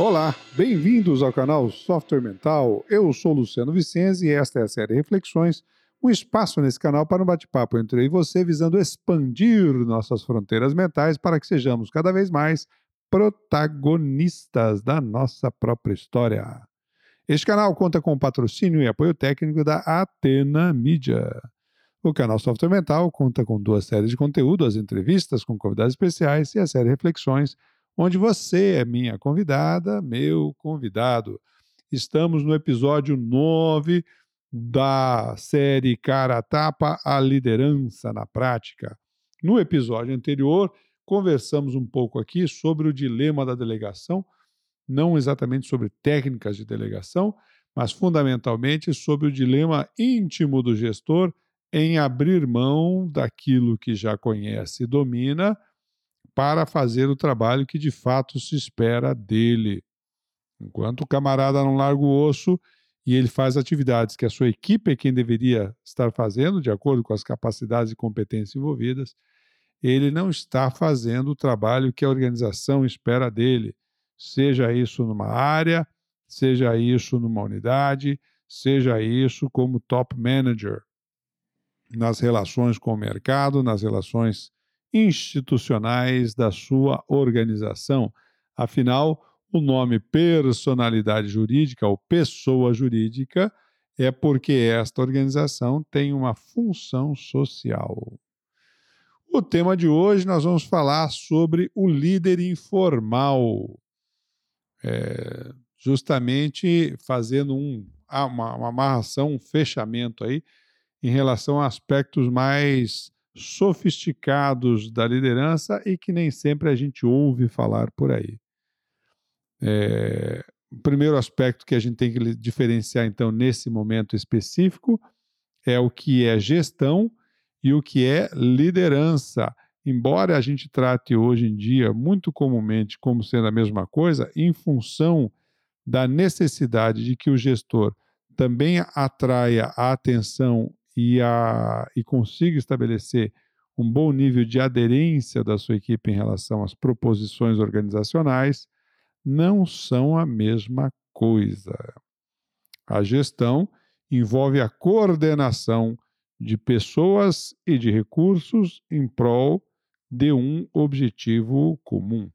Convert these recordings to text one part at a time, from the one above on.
Olá, bem-vindos ao canal Software Mental. Eu sou Luciano Vicenzi e esta é a série Reflexões, um espaço nesse canal para um bate-papo entre eu e você visando expandir nossas fronteiras mentais para que sejamos cada vez mais protagonistas da nossa própria história. Este canal conta com patrocínio e apoio técnico da Atena Mídia. O canal Software Mental conta com duas séries de conteúdo, as entrevistas com convidados especiais e a série Reflexões, onde você é minha convidada, meu convidado. Estamos no episódio 9 da série Cara a Tapa, a liderança na prática. No episódio anterior, conversamos um pouco aqui sobre o dilema da delegação, não exatamente sobre técnicas de delegação, mas fundamentalmente sobre o dilema íntimo do gestor em abrir mão daquilo que já conhece e domina para fazer o trabalho que de fato se espera dele. Enquanto o camarada não larga o osso e ele faz atividades que a sua equipe é quem deveria estar fazendo, de acordo com as capacidades e competências envolvidas, ele não está fazendo o trabalho que a organização espera dele, seja isso numa área, seja isso numa unidade, seja isso como top manager nas relações com o mercado, nas relações institucionais da sua organização. Afinal, o nome personalidade jurídica ou pessoa jurídica é porque esta organização tem uma função social. O tema de hoje nós vamos falar sobre o líder informal. É, justamente fazendo um, uma, uma amarração, um fechamento aí em relação a aspectos mais sofisticados da liderança e que nem sempre a gente ouve falar por aí. É, o primeiro aspecto que a gente tem que diferenciar, então, nesse momento específico, é o que é gestão e o que é liderança. Embora a gente trate hoje em dia muito comumente como sendo a mesma coisa, em função da necessidade de que o gestor também atraia a atenção e, a, e consiga estabelecer um bom nível de aderência da sua equipe em relação às proposições organizacionais, não são a mesma coisa. A gestão envolve a coordenação de pessoas e de recursos em prol de um objetivo comum.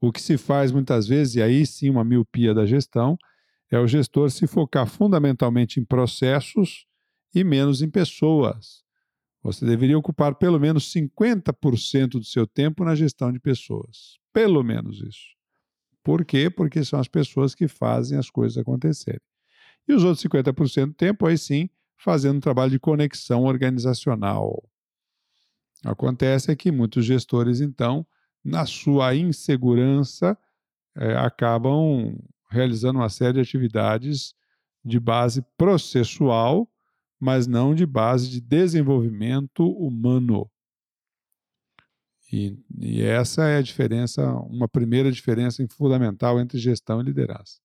O que se faz muitas vezes, e aí sim uma miopia da gestão, é o gestor se focar fundamentalmente em processos e menos em pessoas. Você deveria ocupar pelo menos 50% do seu tempo na gestão de pessoas. Pelo menos isso. Por quê? Porque são as pessoas que fazem as coisas acontecerem. E os outros 50% do tempo, aí sim, fazendo um trabalho de conexão organizacional. Acontece que muitos gestores, então, na sua insegurança, é, acabam realizando uma série de atividades de base processual, mas não de base de desenvolvimento humano. E, e, essa é a diferença, uma primeira diferença fundamental entre gestão e liderança.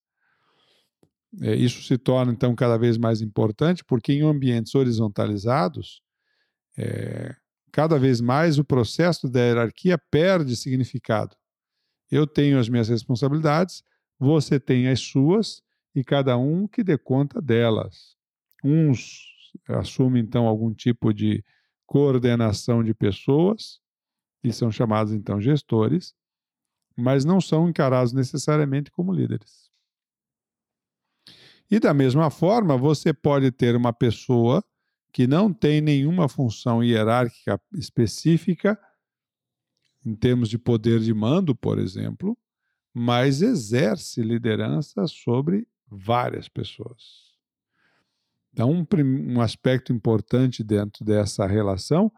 É, isso se torna, então, cada vez mais importante, porque em ambientes horizontalizados, é, cada vez mais o processo da hierarquia perde significado. Eu tenho as minhas responsabilidades, você tem as suas, e cada um que dê conta delas. Uns assumem, então, algum tipo de coordenação de pessoas, e são chamados, então, gestores, mas não são encarados necessariamente como líderes. E da mesma forma, você pode ter uma pessoa que não tem nenhuma função hierárquica específica, em termos de poder de mando, por exemplo, mas exerce liderança sobre várias pessoas. Então, um, um aspecto importante dentro dessa relação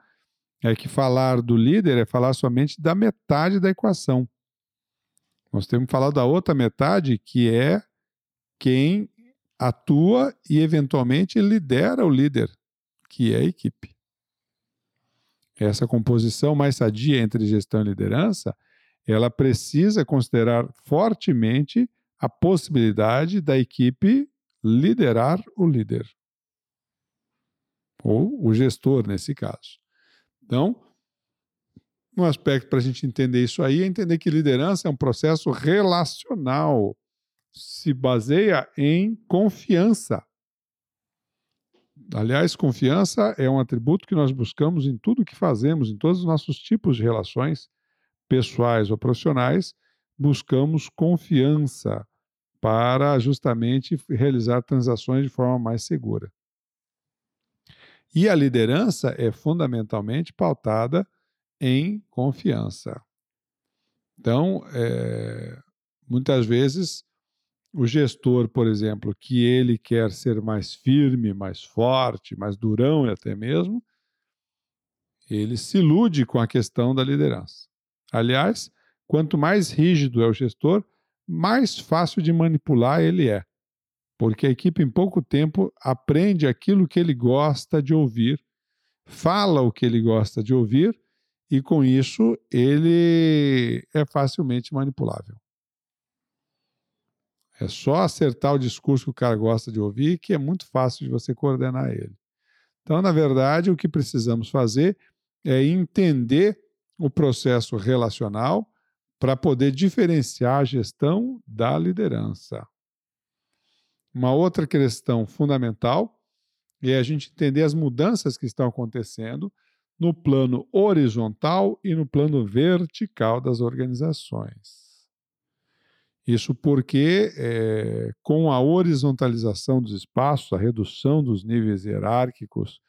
é que falar do líder é falar somente da metade da equação. Nós temos que falar da outra metade, que é quem atua e, eventualmente, lidera o líder, que é a equipe. Essa composição mais sadia entre gestão e liderança, ela precisa considerar fortemente a possibilidade da equipe liderar o líder. Ou o gestor, nesse caso. Então, Um aspecto para a gente entender isso aí é entender que liderança é um processo relacional, se baseia em confiança. Aliás, confiança é um atributo que nós buscamos em tudo que fazemos, em todos os nossos tipos de relações, pessoais ou profissionais, buscamos confiança para justamente realizar transações de forma mais segura. E a liderança é fundamentalmente pautada em confiança. Então, é, muitas vezes, o gestor, por exemplo, que ele quer ser mais firme, mais forte, mais durão até mesmo, ele se ilude com a questão da liderança. Aliás, quanto mais rígido é o gestor, mais fácil de manipular ele é. Porque a equipe, em pouco tempo, aprende aquilo que ele gosta de ouvir, fala o que ele gosta de ouvir, e com isso ele é facilmente manipulável. É só acertar o discurso que o cara gosta de ouvir que é muito fácil de você coordenar ele. Então, na verdade, o que precisamos fazer é entender o processo relacional para poder diferenciar a gestão da liderança. Uma outra questão fundamental é a gente entender as mudanças que estão acontecendo no plano horizontal e no plano vertical das organizações. Isso porque, é, com a horizontalização dos espaços, a redução dos níveis hierárquicos,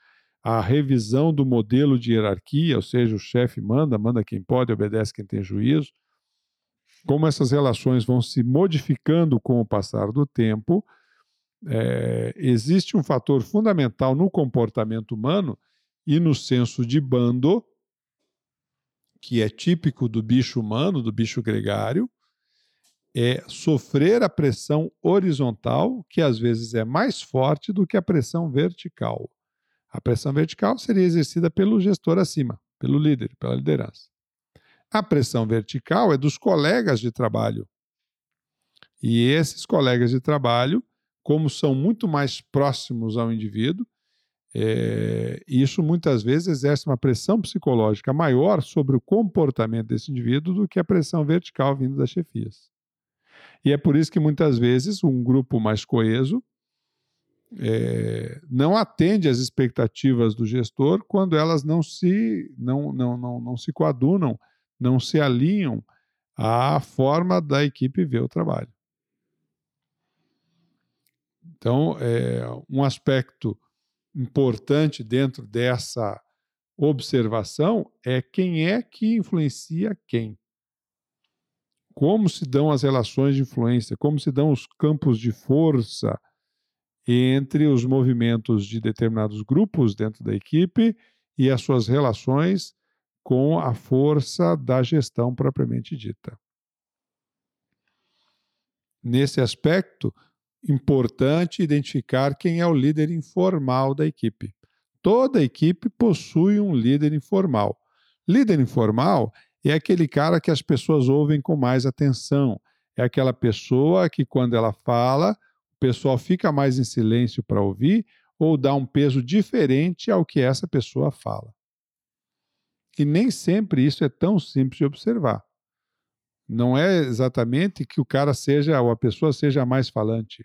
a revisão do modelo de hierarquia, ou seja, o chefe manda, manda quem pode, obedece quem tem juízo, como essas relações vão se modificando com o passar do tempo, é, existe um fator fundamental no comportamento humano e no senso de bando, que é típico do bicho humano, do bicho gregário, é sofrer a pressão horizontal, que às vezes é mais forte do que a pressão vertical. A pressão vertical seria exercida pelo gestor acima, pelo líder, pela liderança. A pressão vertical é dos colegas de trabalho. E esses colegas de trabalho, como são muito mais próximos ao indivíduo, é, isso muitas vezes exerce uma pressão psicológica maior sobre o comportamento desse indivíduo do que a pressão vertical vindo das chefias. E é por isso que muitas vezes um grupo mais coeso é, não atende às expectativas do gestor quando elas não se, não, não, não, não se coadunam não se alinham à forma da equipe ver o trabalho. Então, é, um aspecto importante dentro dessa observação é quem é que influencia quem. Como se dão as relações de influência, como se dão os campos de força entre os movimentos de determinados grupos dentro da equipe e as suas relações com a força da gestão propriamente dita. Nesse aspecto, importante identificar quem é o líder informal da equipe. Toda equipe possui um líder informal. Líder informal é aquele cara que as pessoas ouvem com mais atenção. É aquela pessoa que, quando ela fala, o pessoal fica mais em silêncio para ouvir ou dá um peso diferente ao que essa pessoa fala. E nem sempre isso é tão simples de observar. Não é exatamente que o cara seja, ou a pessoa seja mais falante.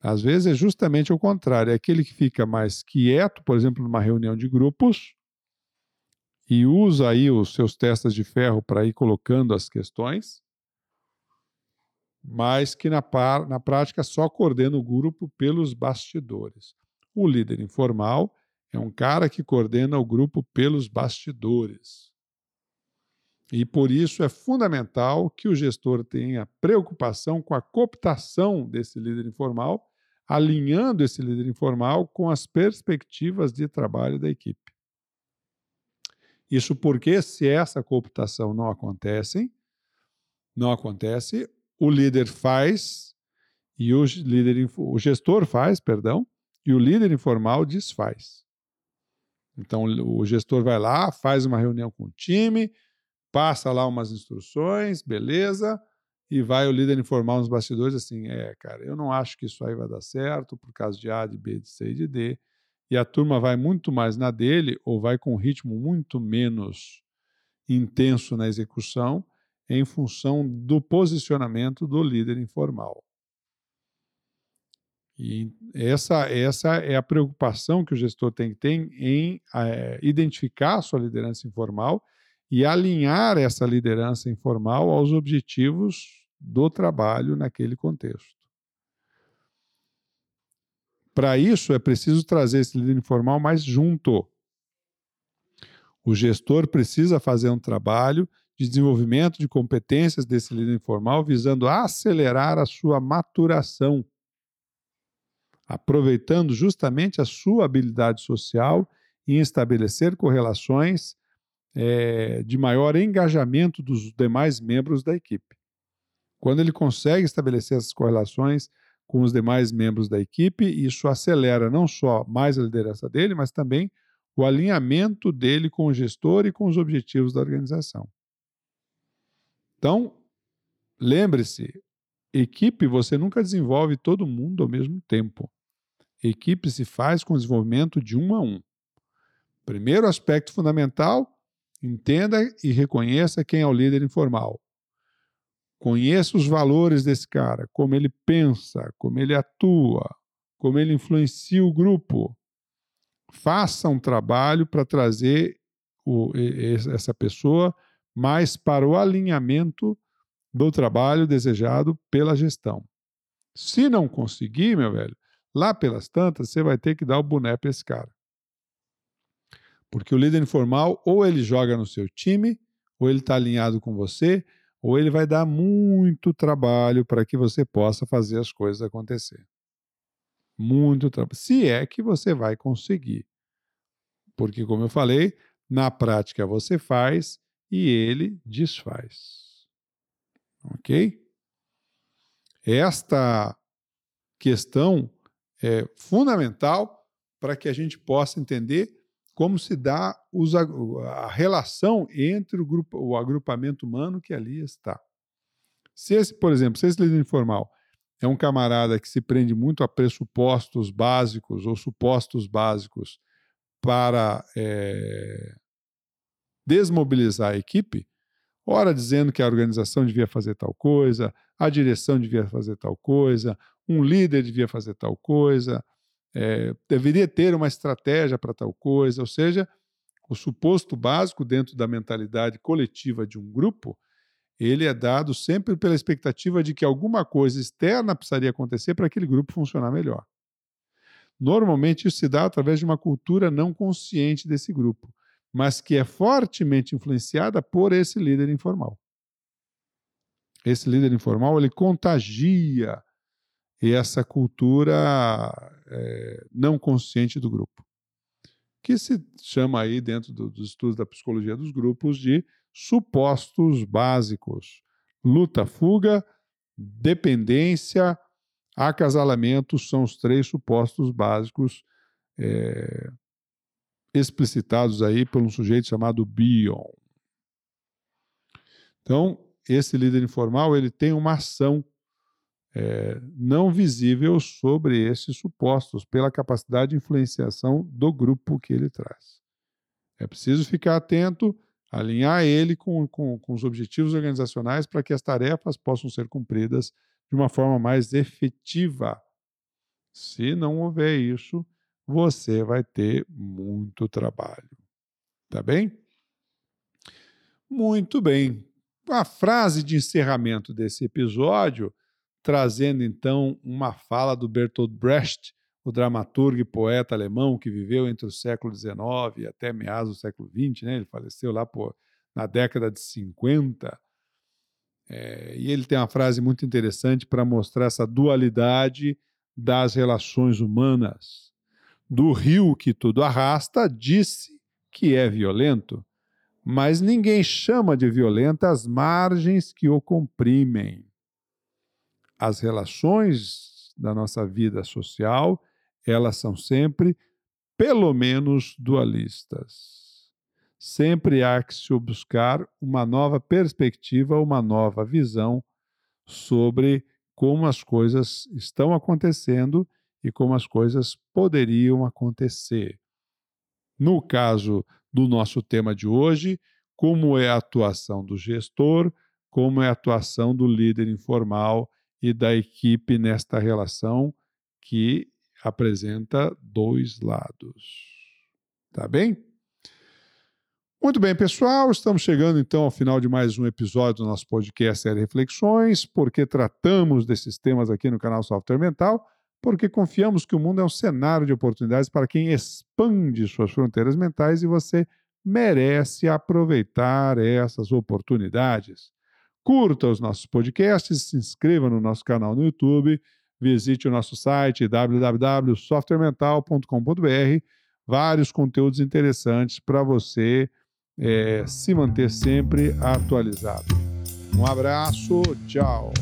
Às vezes é justamente o contrário, é aquele que fica mais quieto, por exemplo, numa reunião de grupos, e usa aí os seus testas de ferro para ir colocando as questões, mas que na, na prática só coordena o grupo pelos bastidores. O líder informal é um cara que coordena o grupo pelos bastidores. E por isso é fundamental que o gestor tenha preocupação com a cooptação desse líder informal, alinhando esse líder informal com as perspectivas de trabalho da equipe. Isso porque, se essa cooptação não acontece, não acontece, o líder faz e o líder o gestor faz, perdão, e o líder informal desfaz. Então, o gestor vai lá, faz uma reunião com o time, passa lá umas instruções, beleza, e vai o líder informar nos bastidores assim: é, cara, eu não acho que isso aí vai dar certo por causa de A, de B, de C e de D. E a turma vai muito mais na dele ou vai com um ritmo muito menos intenso na execução em função do posicionamento do líder informal. E essa, essa é a preocupação que o gestor tem que ter em é, identificar a sua liderança informal e alinhar essa liderança informal aos objetivos do trabalho naquele contexto. Para isso, é preciso trazer esse líder informal mais junto. O gestor precisa fazer um trabalho de desenvolvimento de competências desse líder informal, visando acelerar a sua maturação, aproveitando justamente a sua habilidade social em estabelecer correlações é, de maior engajamento dos demais membros da equipe. Quando ele consegue estabelecer essas correlações, com os demais membros da equipe, isso acelera não só mais a liderança dele, mas também o alinhamento dele com o gestor e com os objetivos da organização. Então, lembre-se, equipe você nunca desenvolve todo mundo ao mesmo tempo. Equipe se faz com desenvolvimento de um a um. Primeiro aspecto fundamental, entenda e reconheça quem é o líder informal. Conheça os valores desse cara, como ele pensa, como ele atua, como ele influencia o grupo. Faça um trabalho para trazer o, essa pessoa mais para o alinhamento do trabalho desejado pela gestão. Se não conseguir, meu velho, lá pelas tantas, você vai ter que dar o boné para esse cara. Porque o líder informal, ou ele joga no seu time, ou ele está alinhado com você, ou ele vai dar muito trabalho para que você possa fazer as coisas acontecer. Muito trabalho. Se é que você vai conseguir. Porque, como eu falei, na prática você faz e ele desfaz. Ok? Esta questão é fundamental para que a gente possa entender como se dá os, a relação entre o, grupo, o agrupamento humano que ali está. Se esse, por exemplo, se esse líder informal é um camarada que se prende muito a pressupostos básicos ou supostos básicos para é, desmobilizar a equipe, ora dizendo que a organização devia fazer tal coisa, a direção devia fazer tal coisa, um líder devia fazer tal coisa, é, deveria ter uma estratégia para tal coisa, ou seja, o suposto básico dentro da mentalidade coletiva de um grupo, ele é dado sempre pela expectativa de que alguma coisa externa precisaria acontecer para aquele grupo funcionar melhor. Normalmente isso se dá através de uma cultura não consciente desse grupo, mas que é fortemente influenciada por esse líder informal. Esse líder informal ele contagia essa cultura é, não consciente do grupo, que se chama aí dentro do, dos estudos da psicologia dos grupos de supostos básicos: luta-fuga, dependência, acasalamento são os três supostos básicos é, explicitados aí por um sujeito chamado Bion. Então, esse líder informal ele tem uma ação é, não visível sobre esses supostos, pela capacidade de influenciação do grupo que ele traz. É preciso ficar atento, alinhar ele com, com, com os objetivos organizacionais para que as tarefas possam ser cumpridas de uma forma mais efetiva. Se não houver isso, você vai ter muito trabalho. Tá bem? Muito bem. A frase de encerramento desse episódio trazendo então uma fala do Bertolt Brecht, o dramaturgo e poeta alemão que viveu entre o século XIX e até meados do século XX, né? ele faleceu lá por, na década de 50. É, e ele tem uma frase muito interessante para mostrar essa dualidade das relações humanas. Do rio que tudo arrasta, disse que é violento, mas ninguém chama de violenta as margens que o comprimem as relações da nossa vida social, elas são sempre, pelo menos, dualistas. Sempre há que se buscar uma nova perspectiva, uma nova visão sobre como as coisas estão acontecendo e como as coisas poderiam acontecer. No caso do nosso tema de hoje, como é a atuação do gestor, como é a atuação do líder informal e da equipe nesta relação que apresenta dois lados. Tá bem? Muito bem, pessoal, estamos chegando então ao final de mais um episódio do nosso podcast Série Reflexões, porque tratamos desses temas aqui no canal Software Mental, porque confiamos que o mundo é um cenário de oportunidades para quem expande suas fronteiras mentais e você merece aproveitar essas oportunidades. Curta os nossos podcasts, se inscreva no nosso canal no YouTube, visite o nosso site www.softwaremental.com.br, vários conteúdos interessantes para você é, se manter sempre atualizado. Um abraço, tchau.